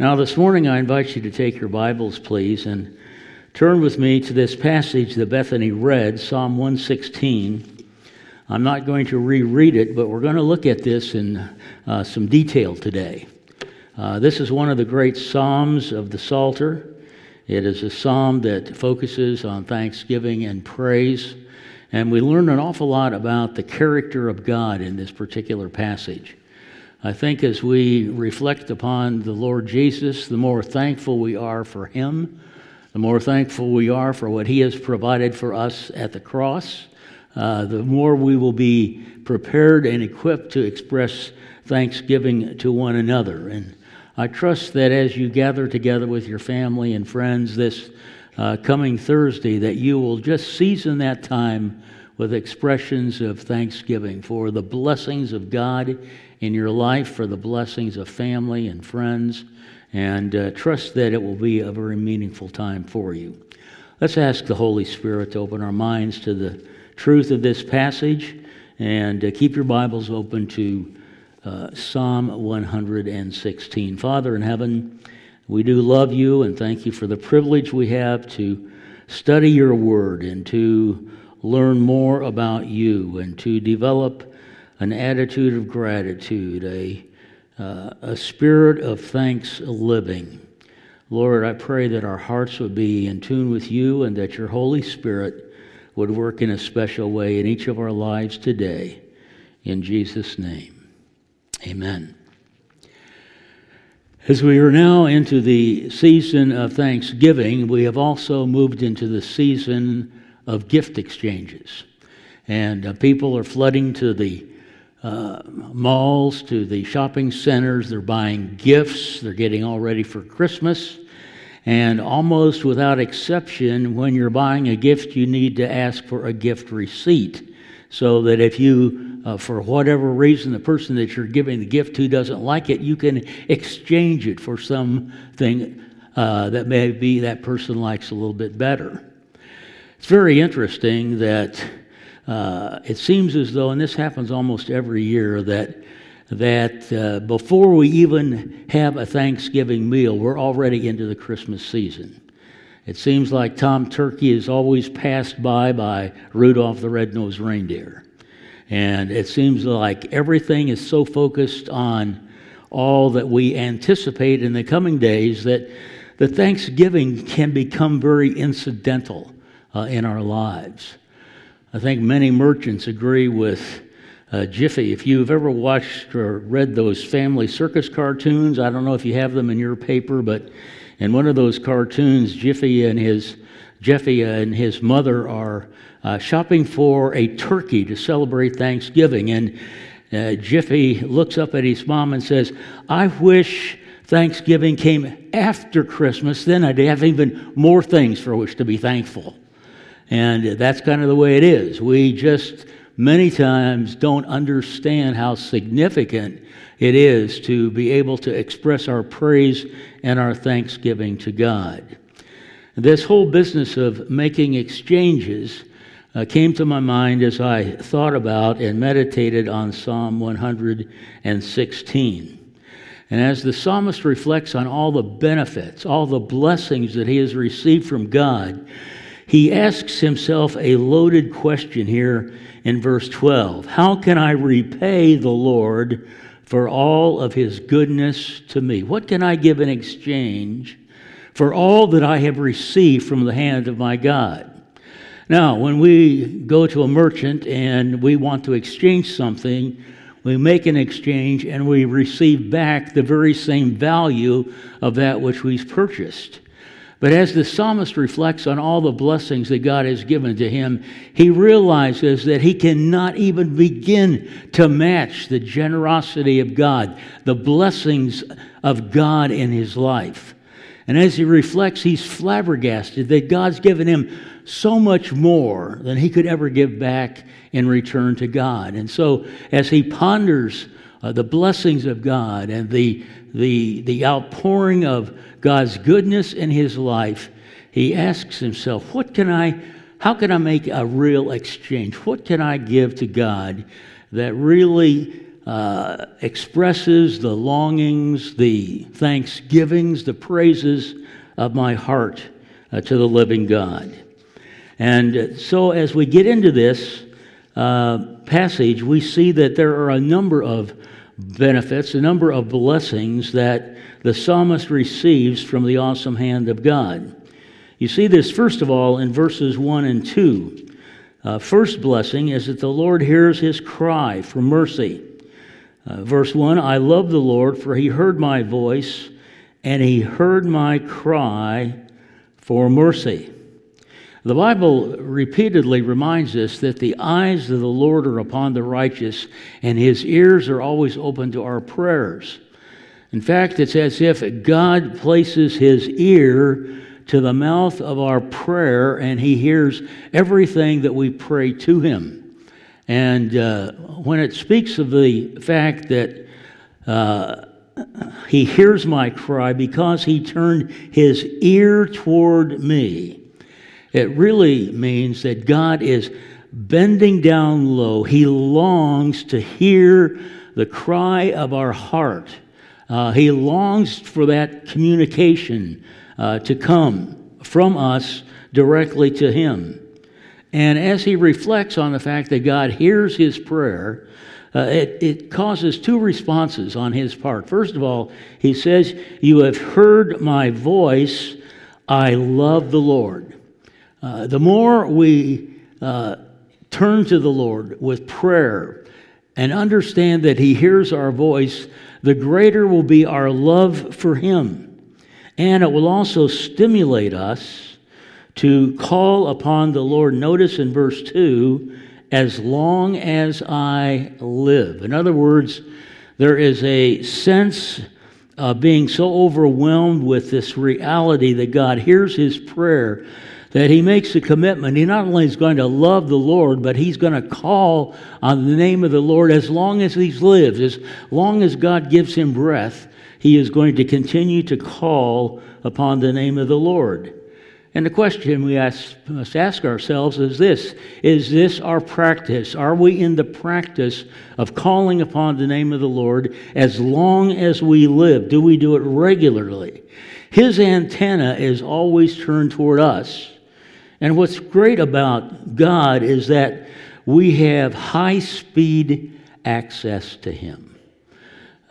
Now, this morning, I invite you to take your Bibles, please, and turn with me to this passage that Bethany read, Psalm 116. I'm not going to reread it, but we're going to look at this in uh, some detail today. Uh, this is one of the great Psalms of the Psalter. It is a psalm that focuses on thanksgiving and praise, and we learn an awful lot about the character of God in this particular passage. I think as we reflect upon the Lord Jesus, the more thankful we are for Him, the more thankful we are for what He has provided for us at the cross, uh, the more we will be prepared and equipped to express thanksgiving to one another. And I trust that as you gather together with your family and friends this uh, coming Thursday, that you will just season that time with expressions of thanksgiving for the blessings of God in your life, for the blessings of family and friends, and uh, trust that it will be a very meaningful time for you. Let's ask the Holy Spirit to open our minds to the truth of this passage and uh, keep your Bibles open to uh, Psalm 116. Father in heaven, we do love you and thank you for the privilege we have to study your word and to learn more about you and to develop an attitude of gratitude, a, uh, a spirit of thanks living. Lord, I pray that our hearts would be in tune with you and that your Holy Spirit would work in a special way in each of our lives today. In Jesus' name, amen. As we are now into the season of Thanksgiving, we have also moved into the season of gift exchanges. And uh, people are flooding to the uh, malls to the shopping centers. They're buying gifts. They're getting all ready for Christmas. And almost without exception, when you're buying a gift, you need to ask for a gift receipt. So that if you, uh, for whatever reason, the person that you're giving the gift to doesn't like it, you can exchange it for something uh, that maybe that person likes a little bit better. It's very interesting that uh, it seems as though, and this happens almost every year, that that uh, before we even have a Thanksgiving meal, we're already into the Christmas season. It seems like Tom Turkey is always passed by by Rudolph the Red-Nosed Reindeer. And it seems like everything is so focused on all that we anticipate in the coming days that the Thanksgiving can become very incidental uh, in our lives. I think many merchants agree with uh, Jiffy. If you've ever watched or read those family circus cartoons, I don't know if you have them in your paper, but in one of those cartoons, Jiffy and his Jeffy and his mother are uh, shopping for a turkey to celebrate Thanksgiving, and uh, Jiffy looks up at his mom and says, "I wish." Thanksgiving came after Christmas, then I'd have even more things for which to be thankful. And that's kind of the way it is. We just many times don't understand how significant it is to be able to express our praise and our thanksgiving to God. This whole business of making exchanges uh, came to my mind as I thought about and meditated on Psalm 116. And as the psalmist reflects on all the benefits, all the blessings that he has received from God, he asks himself a loaded question here in verse 12 How can I repay the Lord for all of his goodness to me? What can I give in exchange for all that I have received from the hand of my God? Now, when we go to a merchant and we want to exchange something, we make an exchange and we receive back the very same value of that which we've purchased. But as the psalmist reflects on all the blessings that God has given to him, he realizes that he cannot even begin to match the generosity of God, the blessings of God in his life. And as he reflects, he's flabbergasted that God's given him so much more than he could ever give back in return to God. And so, as he ponders uh, the blessings of God and the, the, the outpouring of God's goodness in his life, he asks himself, what can I, how can I make a real exchange? What can I give to God that really uh, expresses the longings, the thanksgivings, the praises of my heart uh, to the living God. And so, as we get into this uh, passage, we see that there are a number of benefits, a number of blessings that the psalmist receives from the awesome hand of God. You see this, first of all, in verses 1 and 2. Uh, first blessing is that the Lord hears his cry for mercy. Uh, verse 1 I love the Lord, for he heard my voice, and he heard my cry for mercy. The Bible repeatedly reminds us that the eyes of the Lord are upon the righteous, and his ears are always open to our prayers. In fact, it's as if God places his ear to the mouth of our prayer and he hears everything that we pray to him. And uh, when it speaks of the fact that uh, he hears my cry because he turned his ear toward me, it really means that God is bending down low. He longs to hear the cry of our heart. Uh, he longs for that communication uh, to come from us directly to him. And as he reflects on the fact that God hears his prayer, uh, it, it causes two responses on his part. First of all, he says, You have heard my voice, I love the Lord. Uh, the more we uh, turn to the Lord with prayer and understand that he hears our voice, the greater will be our love for him. And it will also stimulate us to call upon the Lord. Notice in verse 2 as long as I live. In other words, there is a sense of being so overwhelmed with this reality that God hears his prayer that he makes a commitment. He not only is going to love the Lord, but he's going to call on the name of the Lord as long as he lives, as long as God gives him breath he is going to continue to call upon the name of the Lord. And the question we ask, must ask ourselves is this Is this our practice? Are we in the practice of calling upon the name of the Lord as long as we live? Do we do it regularly? His antenna is always turned toward us. And what's great about God is that we have high speed access to Him.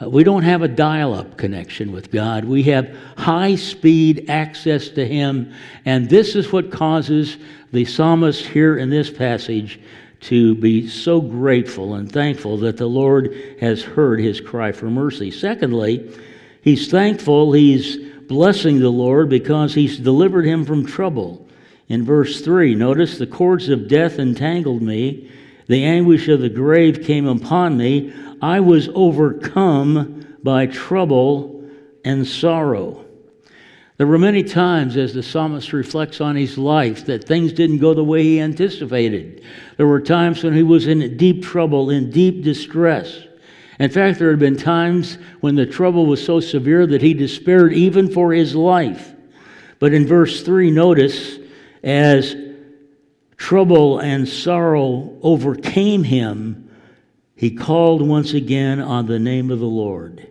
Uh, we don't have a dial up connection with God. We have high speed access to Him. And this is what causes the psalmist here in this passage to be so grateful and thankful that the Lord has heard his cry for mercy. Secondly, he's thankful, he's blessing the Lord because he's delivered him from trouble. In verse 3, notice the cords of death entangled me, the anguish of the grave came upon me. I was overcome by trouble and sorrow. There were many times as the psalmist reflects on his life that things didn't go the way he anticipated. There were times when he was in deep trouble, in deep distress. In fact, there had been times when the trouble was so severe that he despaired even for his life. But in verse 3, notice as trouble and sorrow overcame him, he called once again on the name of the Lord.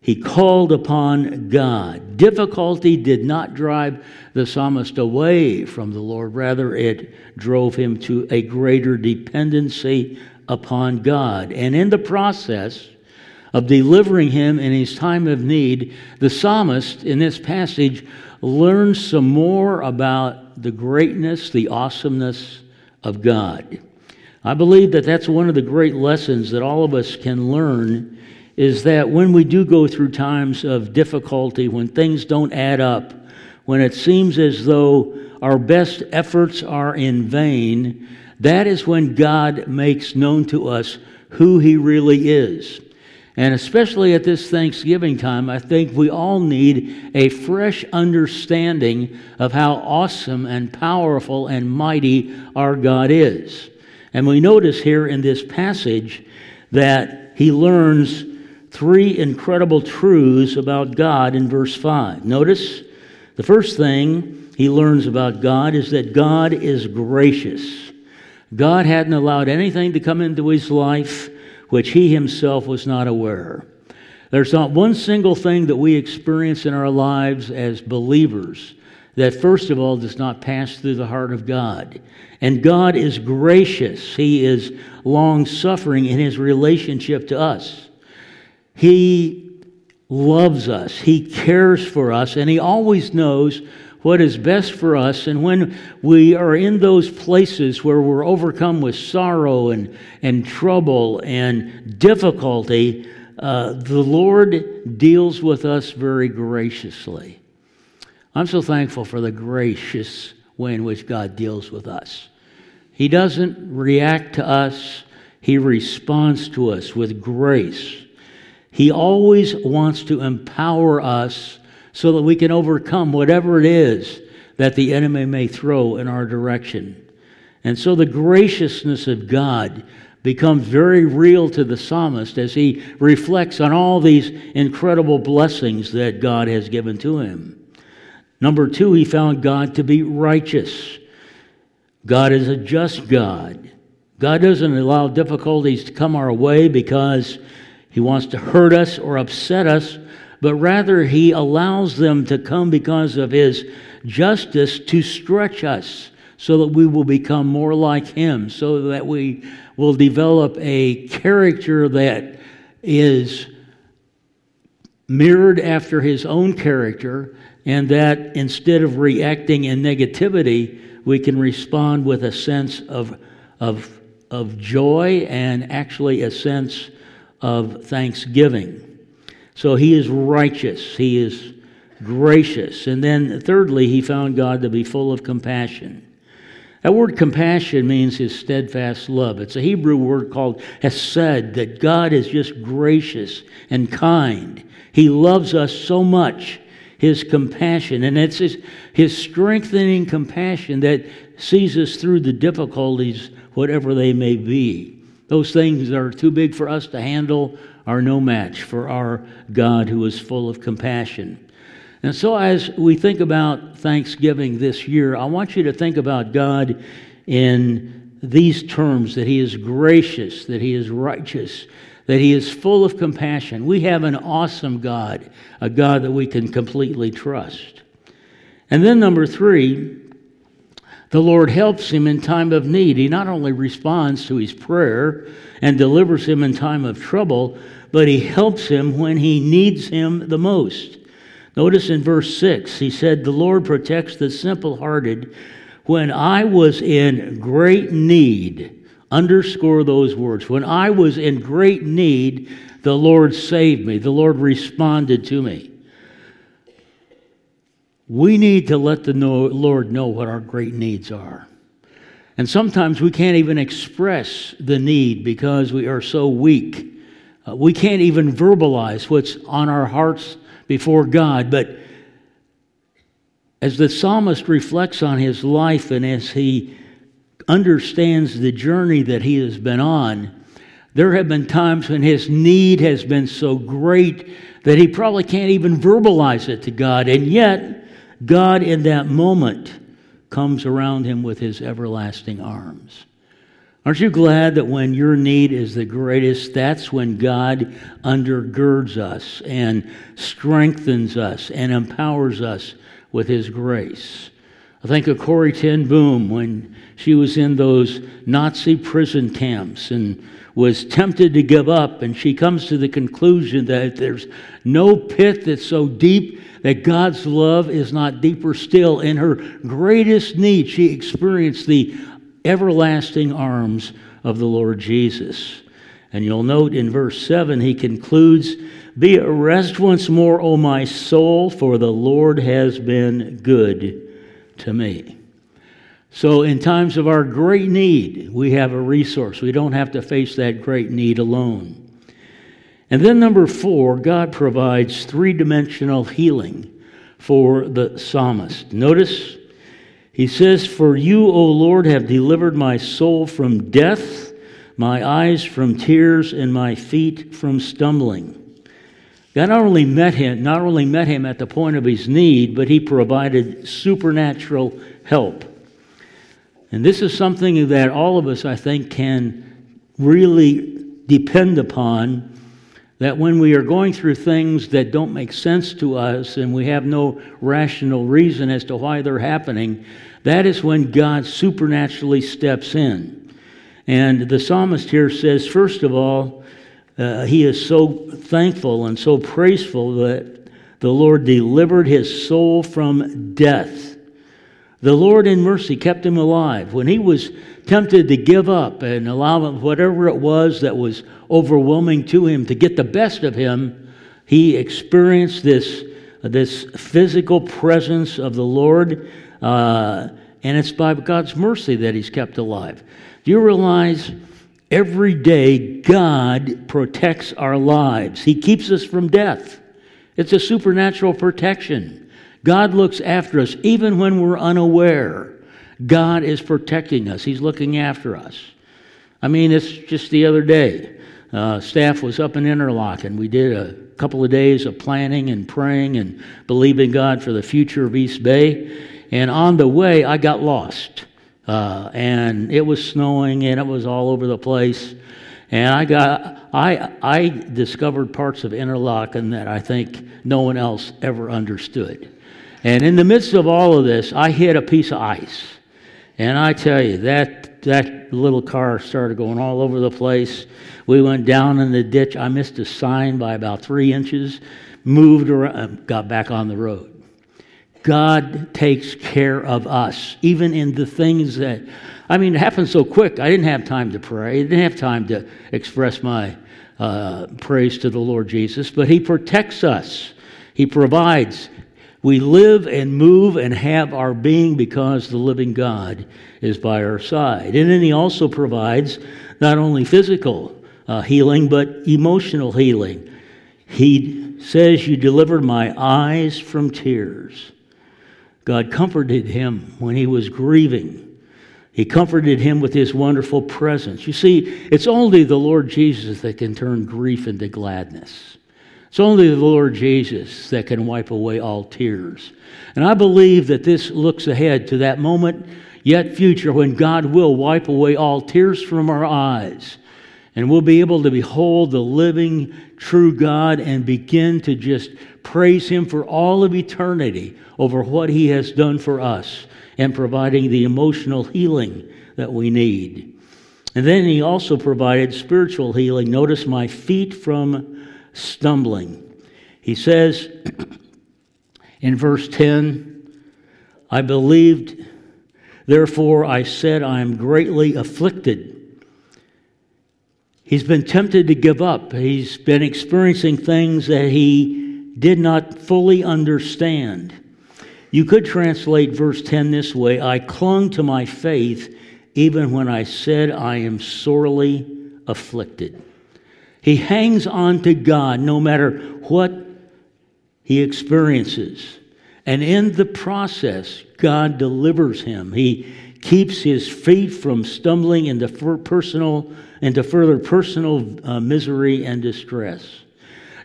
He called upon God. Difficulty did not drive the psalmist away from the Lord, rather, it drove him to a greater dependency upon God. And in the process of delivering him in his time of need, the psalmist in this passage learns some more about the greatness, the awesomeness of God. I believe that that's one of the great lessons that all of us can learn is that when we do go through times of difficulty, when things don't add up, when it seems as though our best efforts are in vain, that is when God makes known to us who He really is. And especially at this Thanksgiving time, I think we all need a fresh understanding of how awesome and powerful and mighty our God is. And we notice here in this passage that he learns three incredible truths about God in verse 5. Notice the first thing he learns about God is that God is gracious. God hadn't allowed anything to come into his life which he himself was not aware. There's not one single thing that we experience in our lives as believers that, first of all, does not pass through the heart of God. And God is gracious, He is long suffering in His relationship to us. He loves us, He cares for us, and He always knows what is best for us. And when we are in those places where we're overcome with sorrow and, and trouble and difficulty, uh, the Lord deals with us very graciously. I'm so thankful for the gracious way in which God deals with us. He doesn't react to us, He responds to us with grace. He always wants to empower us so that we can overcome whatever it is that the enemy may throw in our direction. And so the graciousness of God becomes very real to the psalmist as he reflects on all these incredible blessings that God has given to him. Number two, he found God to be righteous. God is a just God. God doesn't allow difficulties to come our way because he wants to hurt us or upset us, but rather he allows them to come because of his justice to stretch us so that we will become more like him, so that we will develop a character that is mirrored after his own character, and that instead of reacting in negativity, we can respond with a sense of, of, of joy and actually a sense of thanksgiving. So he is righteous, he is gracious. And then, thirdly, he found God to be full of compassion. That word compassion means his steadfast love. It's a Hebrew word called hesed, that God is just gracious and kind. He loves us so much, his compassion. And it's his, his strengthening compassion that sees us through the difficulties, whatever they may be. Those things that are too big for us to handle are no match for our God who is full of compassion. And so, as we think about Thanksgiving this year, I want you to think about God in these terms that He is gracious, that He is righteous, that He is full of compassion. We have an awesome God, a God that we can completely trust. And then, number three, the Lord helps him in time of need. He not only responds to his prayer and delivers him in time of trouble, but he helps him when he needs him the most. Notice in verse 6, he said, The Lord protects the simple hearted. When I was in great need, underscore those words. When I was in great need, the Lord saved me. The Lord responded to me. We need to let the Lord know what our great needs are. And sometimes we can't even express the need because we are so weak. Uh, we can't even verbalize what's on our hearts before God. But as the psalmist reflects on his life and as he understands the journey that he has been on, there have been times when his need has been so great that he probably can't even verbalize it to God. And yet, God in that moment comes around him with his everlasting arms. Aren't you glad that when your need is the greatest, that's when God undergirds us and strengthens us and empowers us with His grace? I think of Corrie ten Boom when she was in those Nazi prison camps and was tempted to give up, and she comes to the conclusion that there's no pit that's so deep that God's love is not deeper still. In her greatest need, she experienced the everlasting arms of the Lord Jesus. And you'll note in verse 7, he concludes, Be at rest once more, O my soul, for the Lord has been good to me. So, in times of our great need, we have a resource. We don't have to face that great need alone. And then, number four, God provides three dimensional healing for the psalmist. Notice he says, For you, O Lord, have delivered my soul from death, my eyes from tears, and my feet from stumbling. God not only met him, not only met him at the point of his need, but he provided supernatural help. And this is something that all of us, I think, can really depend upon that when we are going through things that don't make sense to us and we have no rational reason as to why they're happening, that is when God supernaturally steps in. And the psalmist here says, first of all, uh, he is so thankful and so praiseful that the Lord delivered his soul from death. The Lord in mercy kept him alive. When he was tempted to give up and allow whatever it was that was overwhelming to him to get the best of him, he experienced this, this physical presence of the Lord, uh, and it's by God's mercy that he's kept alive. Do you realize every day God protects our lives? He keeps us from death. It's a supernatural protection. God looks after us even when we're unaware. God is protecting us, He's looking after us. I mean, it's just the other day. Uh, staff was up in Interlochen. We did a couple of days of planning and praying and believing God for the future of East Bay. And on the way, I got lost. Uh, and it was snowing and it was all over the place. And I got I I discovered parts of Interlochen that I think no one else ever understood. And in the midst of all of this, I hit a piece of ice. And I tell you, that, that little car started going all over the place. We went down in the ditch. I missed a sign by about three inches, moved around, got back on the road. God takes care of us, even in the things that, I mean, it happened so quick. I didn't have time to pray, I didn't have time to express my uh, praise to the Lord Jesus, but He protects us, He provides. We live and move and have our being because the living God is by our side. And then He also provides not only physical uh, healing, but emotional healing. He says, You delivered my eyes from tears. God comforted him when he was grieving. He comforted him with his wonderful presence. You see, it's only the Lord Jesus that can turn grief into gladness. It's only the Lord Jesus that can wipe away all tears. And I believe that this looks ahead to that moment, yet future, when God will wipe away all tears from our eyes. And we'll be able to behold the living, true God and begin to just praise Him for all of eternity over what He has done for us and providing the emotional healing that we need. And then He also provided spiritual healing. Notice my feet from stumbling. He says in verse 10, I believed, therefore I said, I am greatly afflicted. He's been tempted to give up. He's been experiencing things that he did not fully understand. You could translate verse 10 this way I clung to my faith even when I said, I am sorely afflicted. He hangs on to God no matter what he experiences. And in the process, God delivers him. He keeps his feet from stumbling into personal into further personal uh, misery and distress.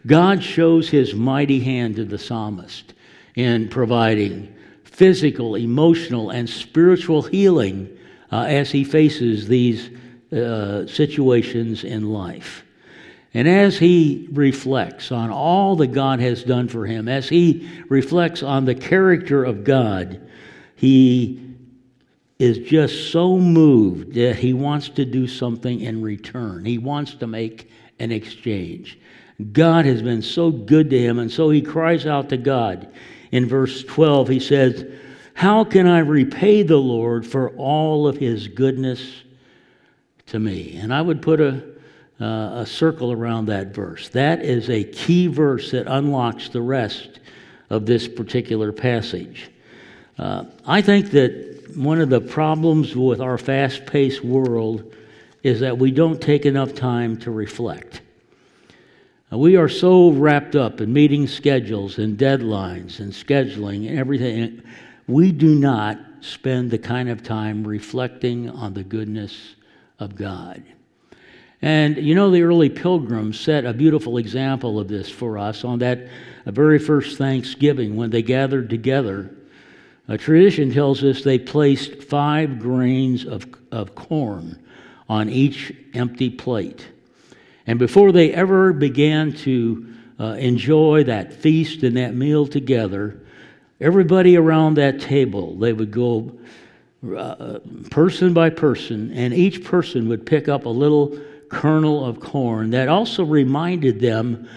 God shows his mighty hand to the psalmist in providing physical, emotional, and spiritual healing uh, as he faces these uh, situations in life. And as he reflects on all that God has done for him, as he reflects on the character of God, he is just so moved that he wants to do something in return. He wants to make an exchange. God has been so good to him, and so he cries out to God. In verse 12, he says, How can I repay the Lord for all of his goodness to me? And I would put a uh, a circle around that verse. That is a key verse that unlocks the rest of this particular passage. Uh, I think that one of the problems with our fast paced world is that we don't take enough time to reflect. Uh, we are so wrapped up in meeting schedules and deadlines and scheduling and everything. We do not spend the kind of time reflecting on the goodness of God. And you know, the early pilgrims set a beautiful example of this for us on that very first Thanksgiving when they gathered together. A tradition tells us they placed five grains of, of corn on each empty plate. And before they ever began to uh, enjoy that feast and that meal together, everybody around that table, they would go uh, person by person, and each person would pick up a little kernel of corn that also reminded them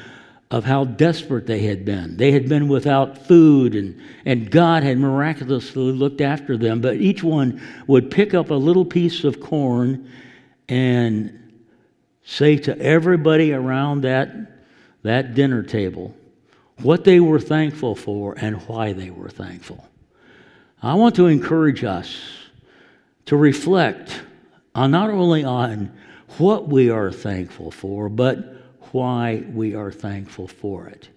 of how desperate they had been. They had been without food, and, and God had miraculously looked after them. But each one would pick up a little piece of corn and say to everybody around that, that dinner table what they were thankful for and why they were thankful. I want to encourage us to reflect on not only on what we are thankful for, but why we are thankful for it.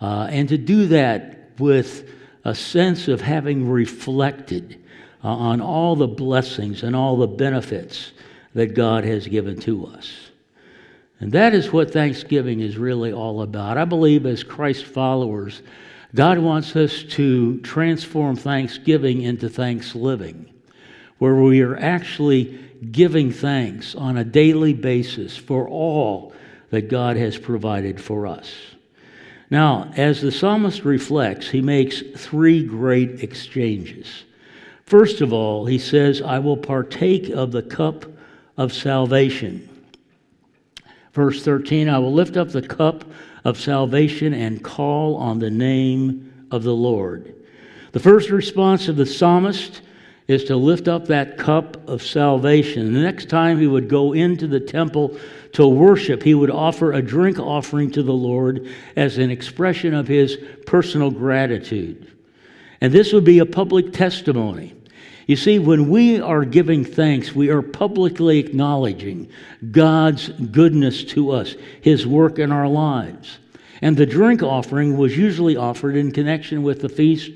Uh, and to do that with a sense of having reflected uh, on all the blessings and all the benefits that God has given to us. And that is what Thanksgiving is really all about. I believe as Christ followers, God wants us to transform Thanksgiving into thanks living, where we are actually giving thanks on a daily basis for all that God has provided for us. Now, as the psalmist reflects, he makes three great exchanges. First of all, he says, I will partake of the cup of salvation. Verse 13 I will lift up the cup of salvation and call on the name of the Lord. The first response of the psalmist is to lift up that cup of salvation. The next time he would go into the temple to worship, he would offer a drink offering to the Lord as an expression of his personal gratitude. And this would be a public testimony. You see, when we are giving thanks, we are publicly acknowledging God's goodness to us, His work in our lives. And the drink offering was usually offered in connection with the Feast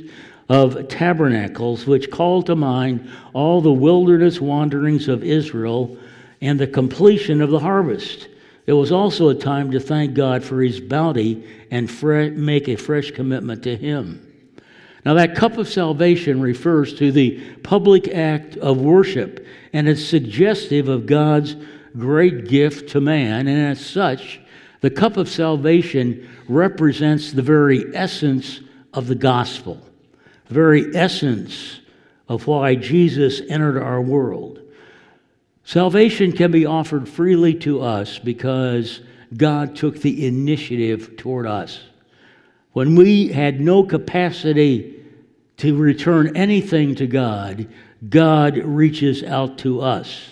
of Tabernacles, which call to mind all the wilderness wanderings of Israel and the completion of the harvest. It was also a time to thank God for His bounty and fre- make a fresh commitment to Him. Now, that cup of salvation refers to the public act of worship, and it's suggestive of God's great gift to man. And as such, the cup of salvation represents the very essence of the gospel, the very essence of why Jesus entered our world. Salvation can be offered freely to us because God took the initiative toward us. When we had no capacity to return anything to God, God reaches out to us.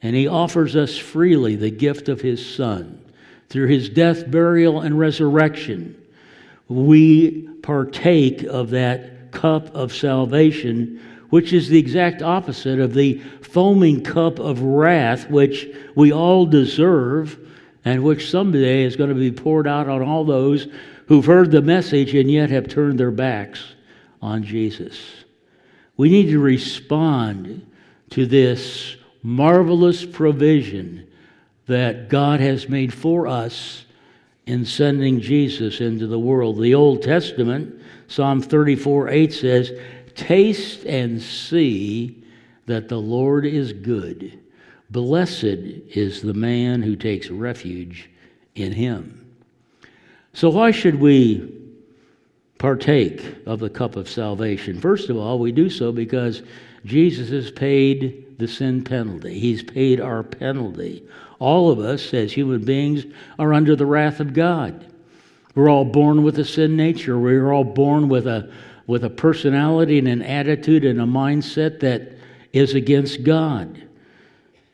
And He offers us freely the gift of His Son. Through His death, burial, and resurrection, we partake of that cup of salvation, which is the exact opposite of the foaming cup of wrath, which we all deserve, and which someday is going to be poured out on all those who've heard the message and yet have turned their backs on Jesus. We need to respond to this marvelous provision that God has made for us in sending Jesus into the world. The Old Testament, Psalm 34 8 says, Taste and see that the Lord is good. Blessed is the man who takes refuge in him. So, why should we partake of the cup of salvation. First of all, we do so because Jesus has paid the sin penalty. He's paid our penalty. All of us, as human beings, are under the wrath of God. We're all born with a sin nature. We're all born with a, with a personality and an attitude and a mindset that is against God.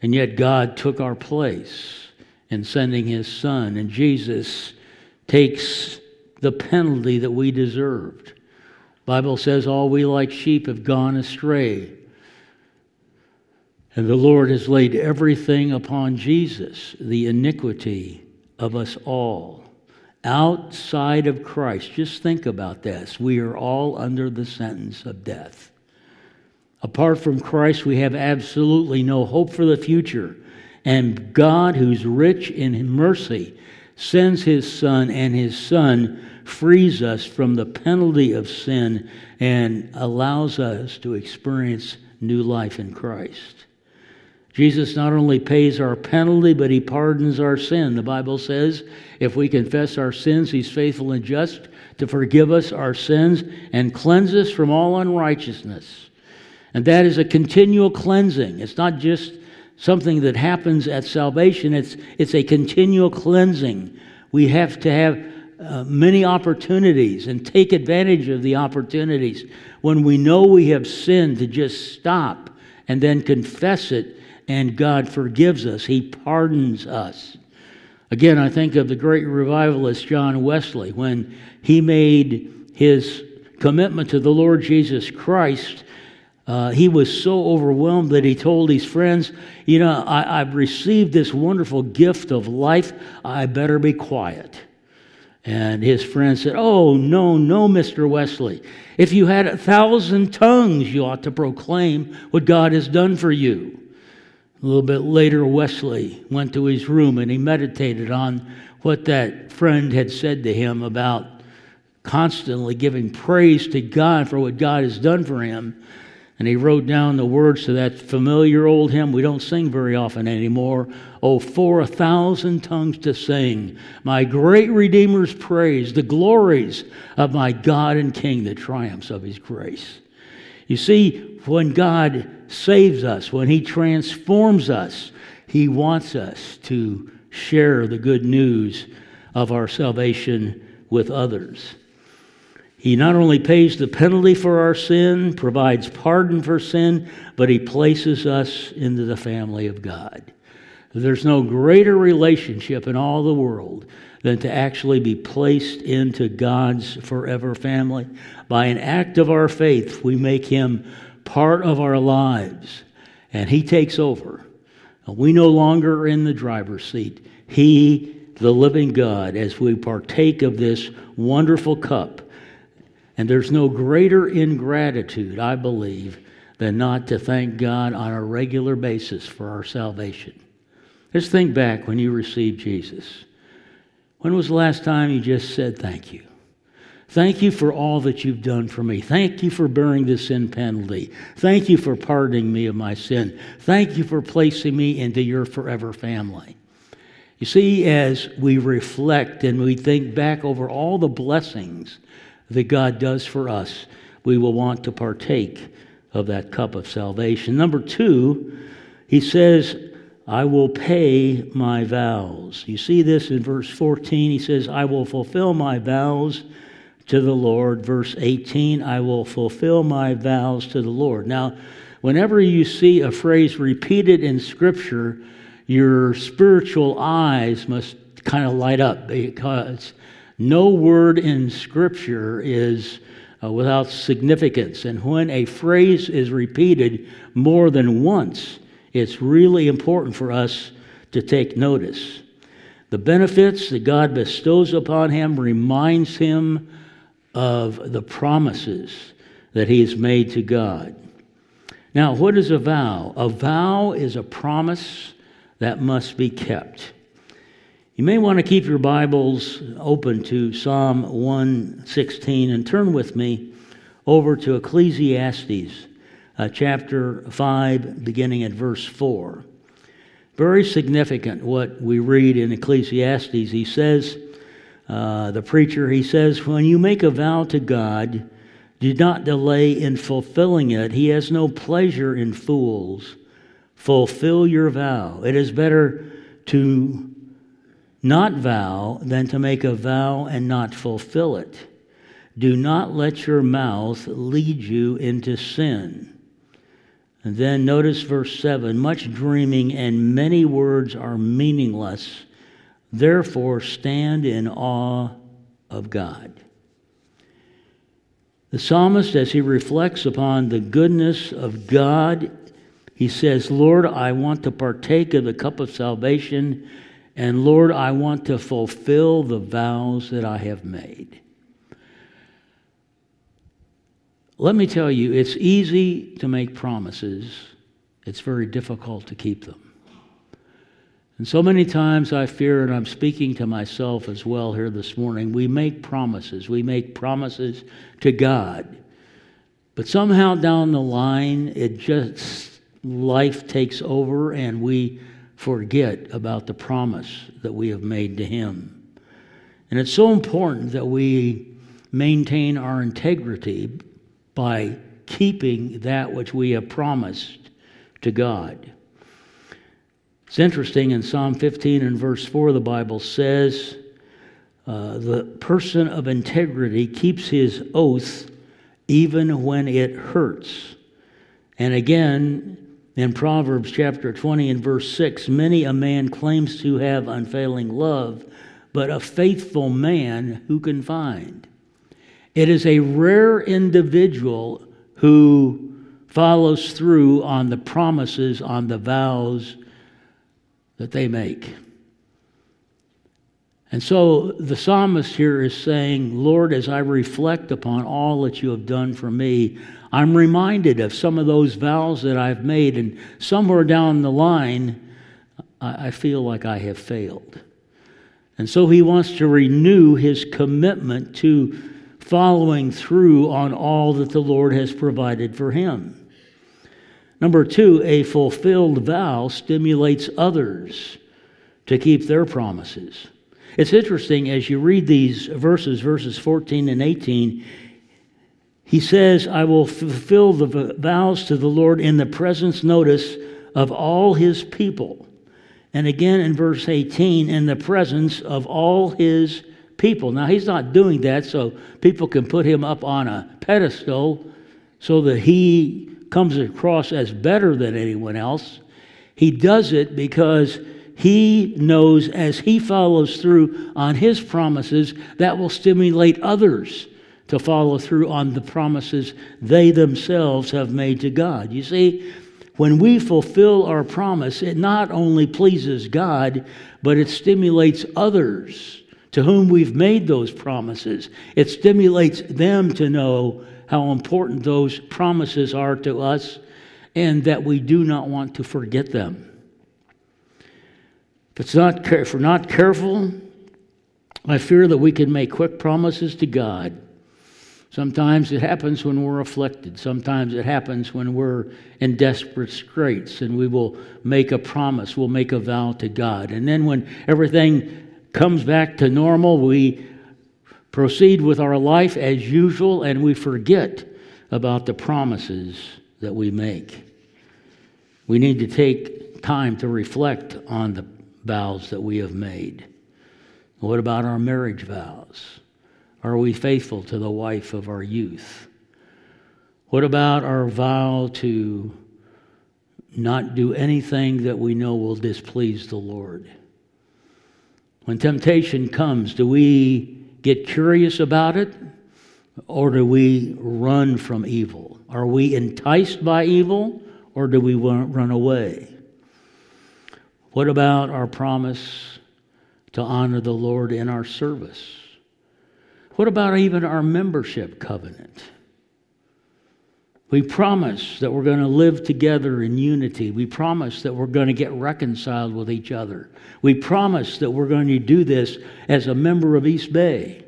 And yet, God took our place in sending His Son. And Jesus takes the penalty that we deserved. Bible says all we like sheep have gone astray. And the Lord has laid everything upon Jesus, the iniquity of us all. Outside of Christ, just think about this. We are all under the sentence of death. Apart from Christ, we have absolutely no hope for the future. And God, who's rich in mercy, sends his Son, and his Son frees us from the penalty of sin and allows us to experience new life in Christ. Jesus not only pays our penalty, but he pardons our sin. The Bible says if we confess our sins, he's faithful and just to forgive us our sins and cleanse us from all unrighteousness. And that is a continual cleansing. It's not just something that happens at salvation, it's, it's a continual cleansing. We have to have uh, many opportunities and take advantage of the opportunities when we know we have sinned to just stop and then confess it and God forgives us. He pardons us. Again, I think of the great revivalist John Wesley when he made his commitment to the Lord Jesus Christ. Uh, he was so overwhelmed that he told his friends, You know, I, I've received this wonderful gift of life. I better be quiet. And his friend said, Oh, no, no, Mr. Wesley. If you had a thousand tongues, you ought to proclaim what God has done for you. A little bit later, Wesley went to his room and he meditated on what that friend had said to him about constantly giving praise to God for what God has done for him. And he wrote down the words to that familiar old hymn we don't sing very often anymore. Oh, for a thousand tongues to sing, my great Redeemer's praise, the glories of my God and King, the triumphs of his grace. You see, when God saves us, when He transforms us, He wants us to share the good news of our salvation with others. He not only pays the penalty for our sin, provides pardon for sin, but He places us into the family of God. There's no greater relationship in all the world than to actually be placed into God's forever family. By an act of our faith, we make Him part of our lives, and He takes over. We no longer are in the driver's seat. He, the living God, as we partake of this wonderful cup. And there's no greater ingratitude, I believe, than not to thank God on a regular basis for our salvation. Just think back when you received Jesus. When was the last time you just said thank you? Thank you for all that you've done for me. Thank you for bearing the sin penalty. Thank you for pardoning me of my sin. Thank you for placing me into your forever family. You see, as we reflect and we think back over all the blessings that God does for us, we will want to partake of that cup of salvation. Number two, he says, I will pay my vows. You see this in verse 14. He says, I will fulfill my vows to the Lord. Verse 18, I will fulfill my vows to the Lord. Now, whenever you see a phrase repeated in Scripture, your spiritual eyes must kind of light up because no word in Scripture is uh, without significance. And when a phrase is repeated more than once, it's really important for us to take notice. The benefits that God bestows upon him reminds him of the promises that he has made to God. Now, what is a vow? A vow is a promise that must be kept. You may want to keep your Bibles open to Psalm 116 and turn with me over to Ecclesiastes uh, chapter 5, beginning at verse 4. Very significant what we read in Ecclesiastes. He says, uh, the preacher, he says, When you make a vow to God, do not delay in fulfilling it. He has no pleasure in fools. Fulfill your vow. It is better to not vow than to make a vow and not fulfill it. Do not let your mouth lead you into sin. And then notice verse 7 much dreaming and many words are meaningless. Therefore, stand in awe of God. The psalmist, as he reflects upon the goodness of God, he says, Lord, I want to partake of the cup of salvation, and Lord, I want to fulfill the vows that I have made. Let me tell you, it's easy to make promises, it's very difficult to keep them. And so many times I fear, and I'm speaking to myself as well here this morning, we make promises. We make promises to God. But somehow down the line, it just life takes over and we forget about the promise that we have made to Him. And it's so important that we maintain our integrity by keeping that which we have promised to God. It's interesting in Psalm 15 and verse 4, the Bible says, uh, The person of integrity keeps his oath even when it hurts. And again, in Proverbs chapter 20 and verse 6, many a man claims to have unfailing love, but a faithful man who can find? It is a rare individual who follows through on the promises, on the vows that they make. And so the psalmist here is saying, Lord, as I reflect upon all that you have done for me, I'm reminded of some of those vows that I've made, and somewhere down the line, I feel like I have failed. And so he wants to renew his commitment to following through on all that the Lord has provided for him. Number two, a fulfilled vow stimulates others to keep their promises. It's interesting as you read these verses, verses 14 and 18, he says, I will fulfill the vows to the Lord in the presence, notice, of all his people. And again in verse 18, in the presence of all his people. Now, he's not doing that so people can put him up on a pedestal so that he comes across as better than anyone else. He does it because he knows as he follows through on his promises, that will stimulate others to follow through on the promises they themselves have made to God. You see, when we fulfill our promise, it not only pleases God, but it stimulates others to whom we've made those promises. It stimulates them to know how important those promises are to us and that we do not want to forget them. If, it's not, if we're not careful, I fear that we can make quick promises to God Sometimes it happens when we're afflicted. Sometimes it happens when we're in desperate straits and we will make a promise, we'll make a vow to God. And then when everything comes back to normal, we proceed with our life as usual and we forget about the promises that we make. We need to take time to reflect on the vows that we have made. What about our marriage vows? Are we faithful to the wife of our youth? What about our vow to not do anything that we know will displease the Lord? When temptation comes, do we get curious about it or do we run from evil? Are we enticed by evil or do we run away? What about our promise to honor the Lord in our service? What about even our membership covenant? We promise that we're going to live together in unity. We promise that we're going to get reconciled with each other. We promise that we're going to do this as a member of East Bay.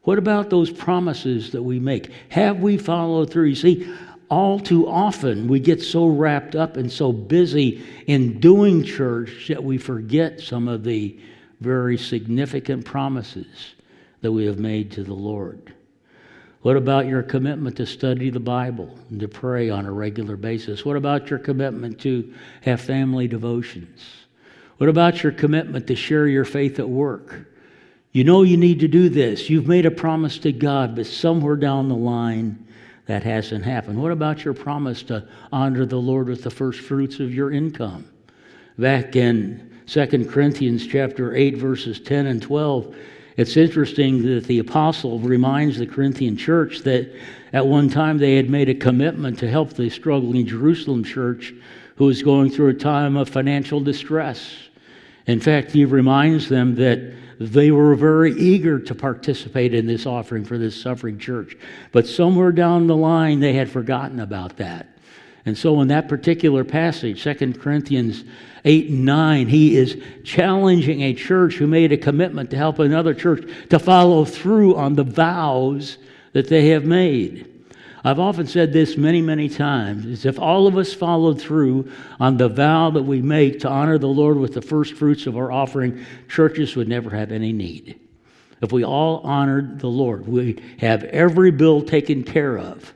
What about those promises that we make? Have we followed through? You see, all too often we get so wrapped up and so busy in doing church that we forget some of the very significant promises that we have made to the Lord? What about your commitment to study the Bible and to pray on a regular basis? What about your commitment to have family devotions? What about your commitment to share your faith at work? You know you need to do this. You've made a promise to God, but somewhere down the line, that hasn't happened. What about your promise to honor the Lord with the first fruits of your income? Back in 2 Corinthians chapter 8 verses 10 and 12, it's interesting that the apostle reminds the Corinthian church that at one time they had made a commitment to help the struggling Jerusalem church who was going through a time of financial distress. In fact, he reminds them that they were very eager to participate in this offering for this suffering church. But somewhere down the line, they had forgotten about that. And so, in that particular passage, 2 Corinthians 8 and 9, he is challenging a church who made a commitment to help another church to follow through on the vows that they have made. I've often said this many, many times is if all of us followed through on the vow that we make to honor the Lord with the first fruits of our offering, churches would never have any need. If we all honored the Lord, we have every bill taken care of.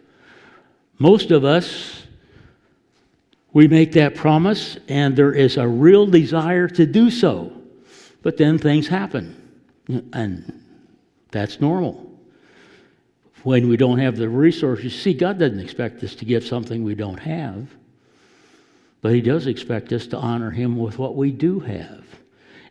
Most of us, we make that promise, and there is a real desire to do so. But then things happen, and that's normal when we don't have the resources. See, God doesn't expect us to give something we don't have, but He does expect us to honor Him with what we do have.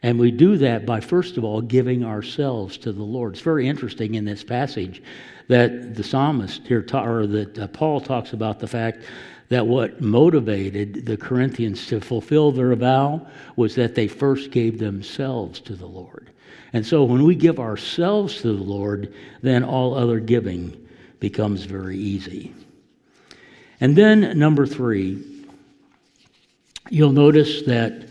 And we do that by, first of all, giving ourselves to the Lord. It's very interesting in this passage that the psalmist here, or that uh, Paul talks about the fact that what motivated the Corinthians to fulfill their vow was that they first gave themselves to the Lord. And so when we give ourselves to the Lord, then all other giving becomes very easy. And then, number three, you'll notice that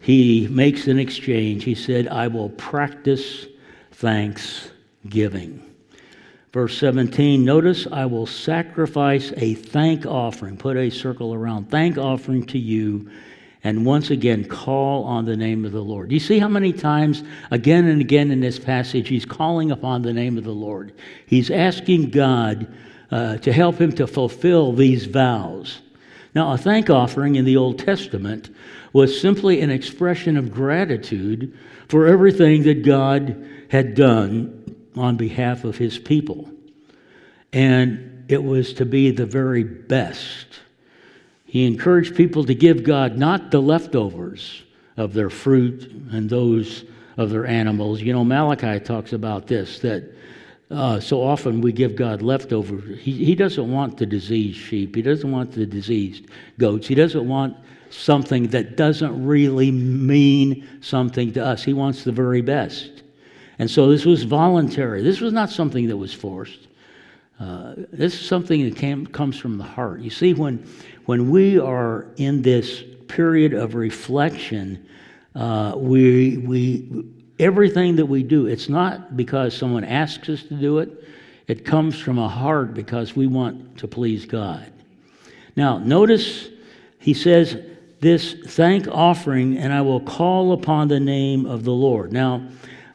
he makes an exchange. He said, I will practice thanksgiving. Verse 17, notice I will sacrifice a thank offering. Put a circle around. Thank offering to you and once again call on the name of the Lord. You see how many times, again and again in this passage, he's calling upon the name of the Lord. He's asking God uh, to help him to fulfill these vows. Now, a thank offering in the Old Testament was simply an expression of gratitude for everything that God had done on behalf of his people. And it was to be the very best he encouraged people to give God not the leftovers of their fruit and those of their animals. You know, Malachi talks about this that uh, so often we give God leftovers. He, he doesn't want the diseased sheep, He doesn't want the diseased goats, He doesn't want something that doesn't really mean something to us. He wants the very best. And so this was voluntary. This was not something that was forced. Uh, this is something that came, comes from the heart. You see, when, when we are in this period of reflection, uh, we, we, everything that we do, it's not because someone asks us to do it, it comes from a heart because we want to please God. Now, notice he says, This thank offering, and I will call upon the name of the Lord. Now,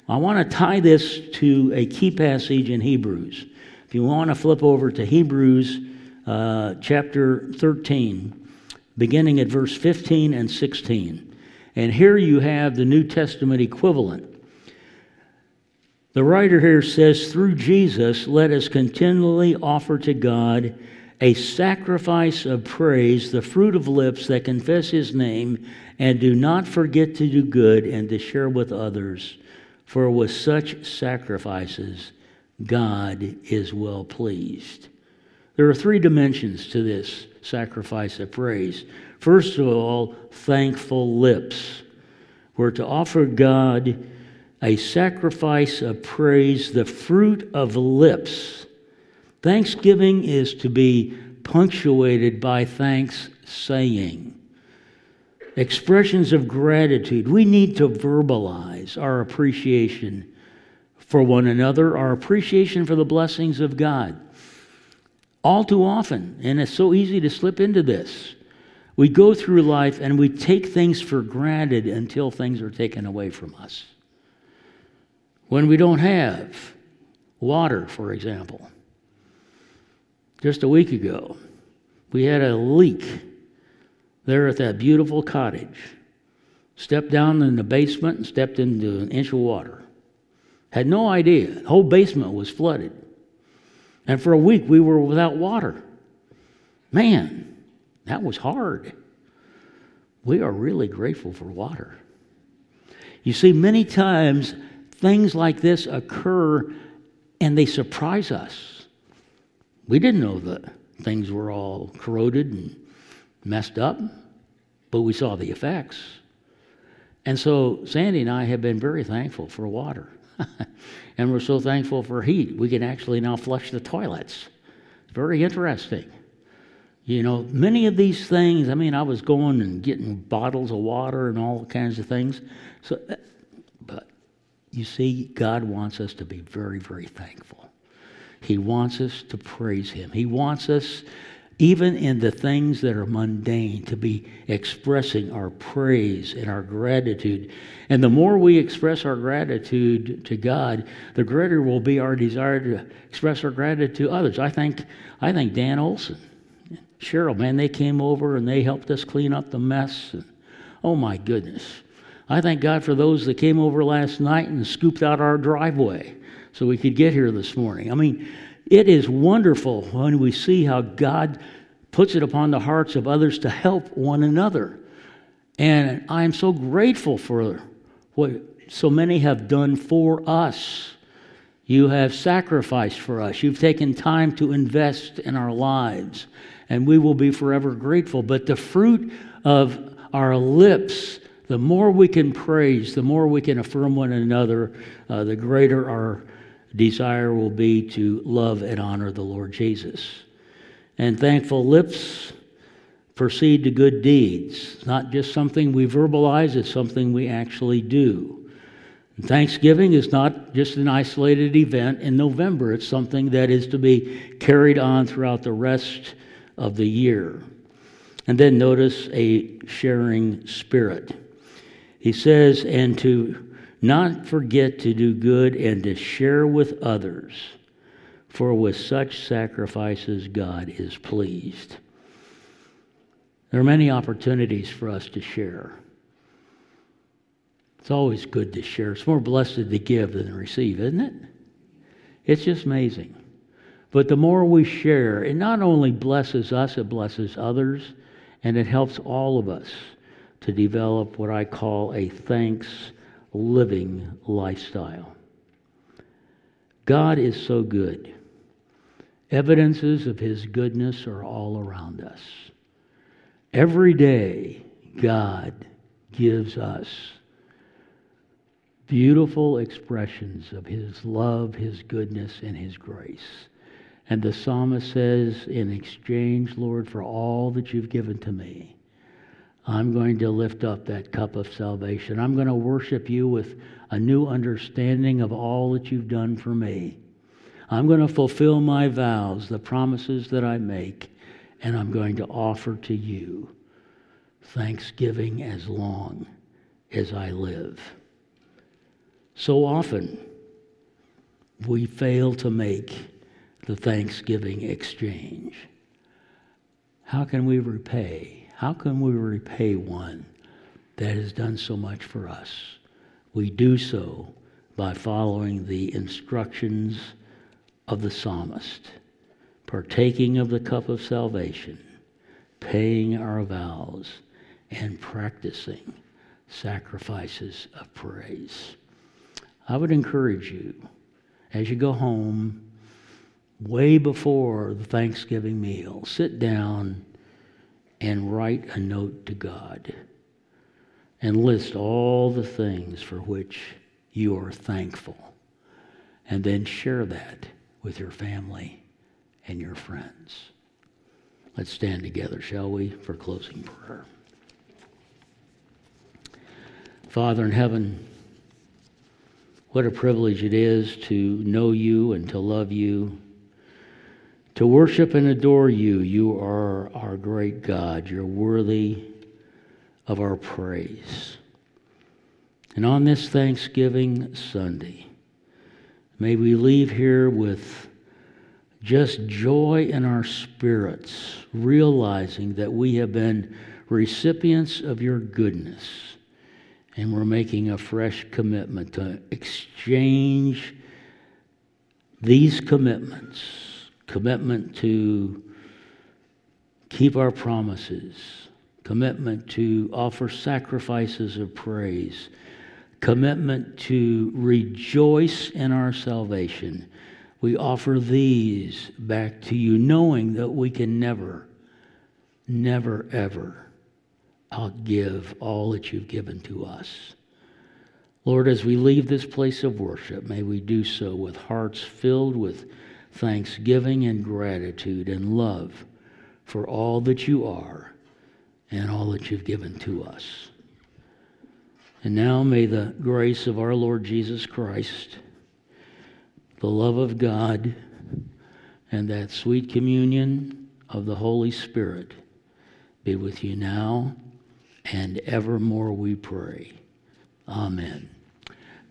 I want to tie this to a key passage in Hebrews. If you want to flip over to Hebrews uh, chapter 13, beginning at verse 15 and 16. And here you have the New Testament equivalent. The writer here says, Through Jesus, let us continually offer to God a sacrifice of praise, the fruit of lips that confess his name, and do not forget to do good and to share with others. For with such sacrifices, God is well pleased. There are three dimensions to this sacrifice of praise. First of all, thankful lips. We're to offer God a sacrifice of praise, the fruit of lips. Thanksgiving is to be punctuated by thanks saying. Expressions of gratitude. We need to verbalize our appreciation for one another, our appreciation for the blessings of God. All too often, and it's so easy to slip into this, we go through life and we take things for granted until things are taken away from us. When we don't have water, for example, just a week ago, we had a leak there at that beautiful cottage. Stepped down in the basement and stepped into an inch of water. Had no idea. The whole basement was flooded. And for a week, we were without water. Man, that was hard. We are really grateful for water. You see, many times things like this occur and they surprise us. We didn't know that things were all corroded and messed up, but we saw the effects. And so Sandy and I have been very thankful for water. and we're so thankful for heat. We can actually now flush the toilets. Very interesting. You know, many of these things, I mean, I was going and getting bottles of water and all kinds of things. So, uh, but you see, God wants us to be very, very thankful. He wants us to praise Him. He wants us, even in the things that are mundane, to be expressing our praise and our gratitude. And the more we express our gratitude to God, the greater will be our desire to express our gratitude to others. I think, I think Dan Olson, Cheryl, man, they came over and they helped us clean up the mess. And, oh my goodness. I thank God for those that came over last night and scooped out our driveway so we could get here this morning. I mean, it is wonderful when we see how God puts it upon the hearts of others to help one another. And I am so grateful for what so many have done for us. You have sacrificed for us. You've taken time to invest in our lives, and we will be forever grateful. But the fruit of our lips the more we can praise, the more we can affirm one another, uh, the greater our desire will be to love and honor the Lord Jesus. And thankful lips proceed to good deeds. Not just something we verbalize, it's something we actually do. Thanksgiving is not just an isolated event in November, it's something that is to be carried on throughout the rest of the year. And then notice a sharing spirit. He says, and to not forget to do good and to share with others, for with such sacrifices God is pleased. There are many opportunities for us to share. It's always good to share. It's more blessed to give than receive, isn't it? It's just amazing. But the more we share, it not only blesses us, it blesses others, and it helps all of us to develop what I call a thanks living lifestyle. God is so good. Evidences of his goodness are all around us. Every day, God gives us beautiful expressions of his love, his goodness, and his grace. And the psalmist says, In exchange, Lord, for all that you've given to me, I'm going to lift up that cup of salvation. I'm going to worship you with a new understanding of all that you've done for me. I'm going to fulfill my vows, the promises that I make, and I'm going to offer to you thanksgiving as long as I live. So often, we fail to make the thanksgiving exchange. How can we repay? How can we repay one that has done so much for us? We do so by following the instructions of the psalmist, partaking of the cup of salvation, paying our vows, and practicing sacrifices of praise. I would encourage you as you go home, way before the Thanksgiving meal, sit down and write a note to God and list all the things for which you are thankful. And then share that with your family and your friends. Let's stand together, shall we, for closing prayer. Father in heaven, what a privilege it is to know you and to love you to worship and adore you. You are our great God. You're worthy of our praise. And on this Thanksgiving Sunday, may we leave here with just joy in our spirits, realizing that we have been recipients of your goodness. And we're making a fresh commitment to exchange these commitments commitment to keep our promises, commitment to offer sacrifices of praise, commitment to rejoice in our salvation. We offer these back to you, knowing that we can never, never, ever outgive all that you've given to us. Lord, as we leave this place of worship, may we do so with hearts filled with thanksgiving and gratitude and love for all that you are and all that you've given to us. And now may the grace of our Lord Jesus Christ, the love of God, and that sweet communion of the Holy Spirit be with you now and evermore, we pray. Amen.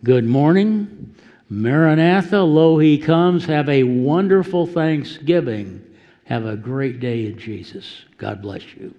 Good morning. Maranatha, lo, he comes. Have a wonderful Thanksgiving. Have a great day in Jesus. God bless you.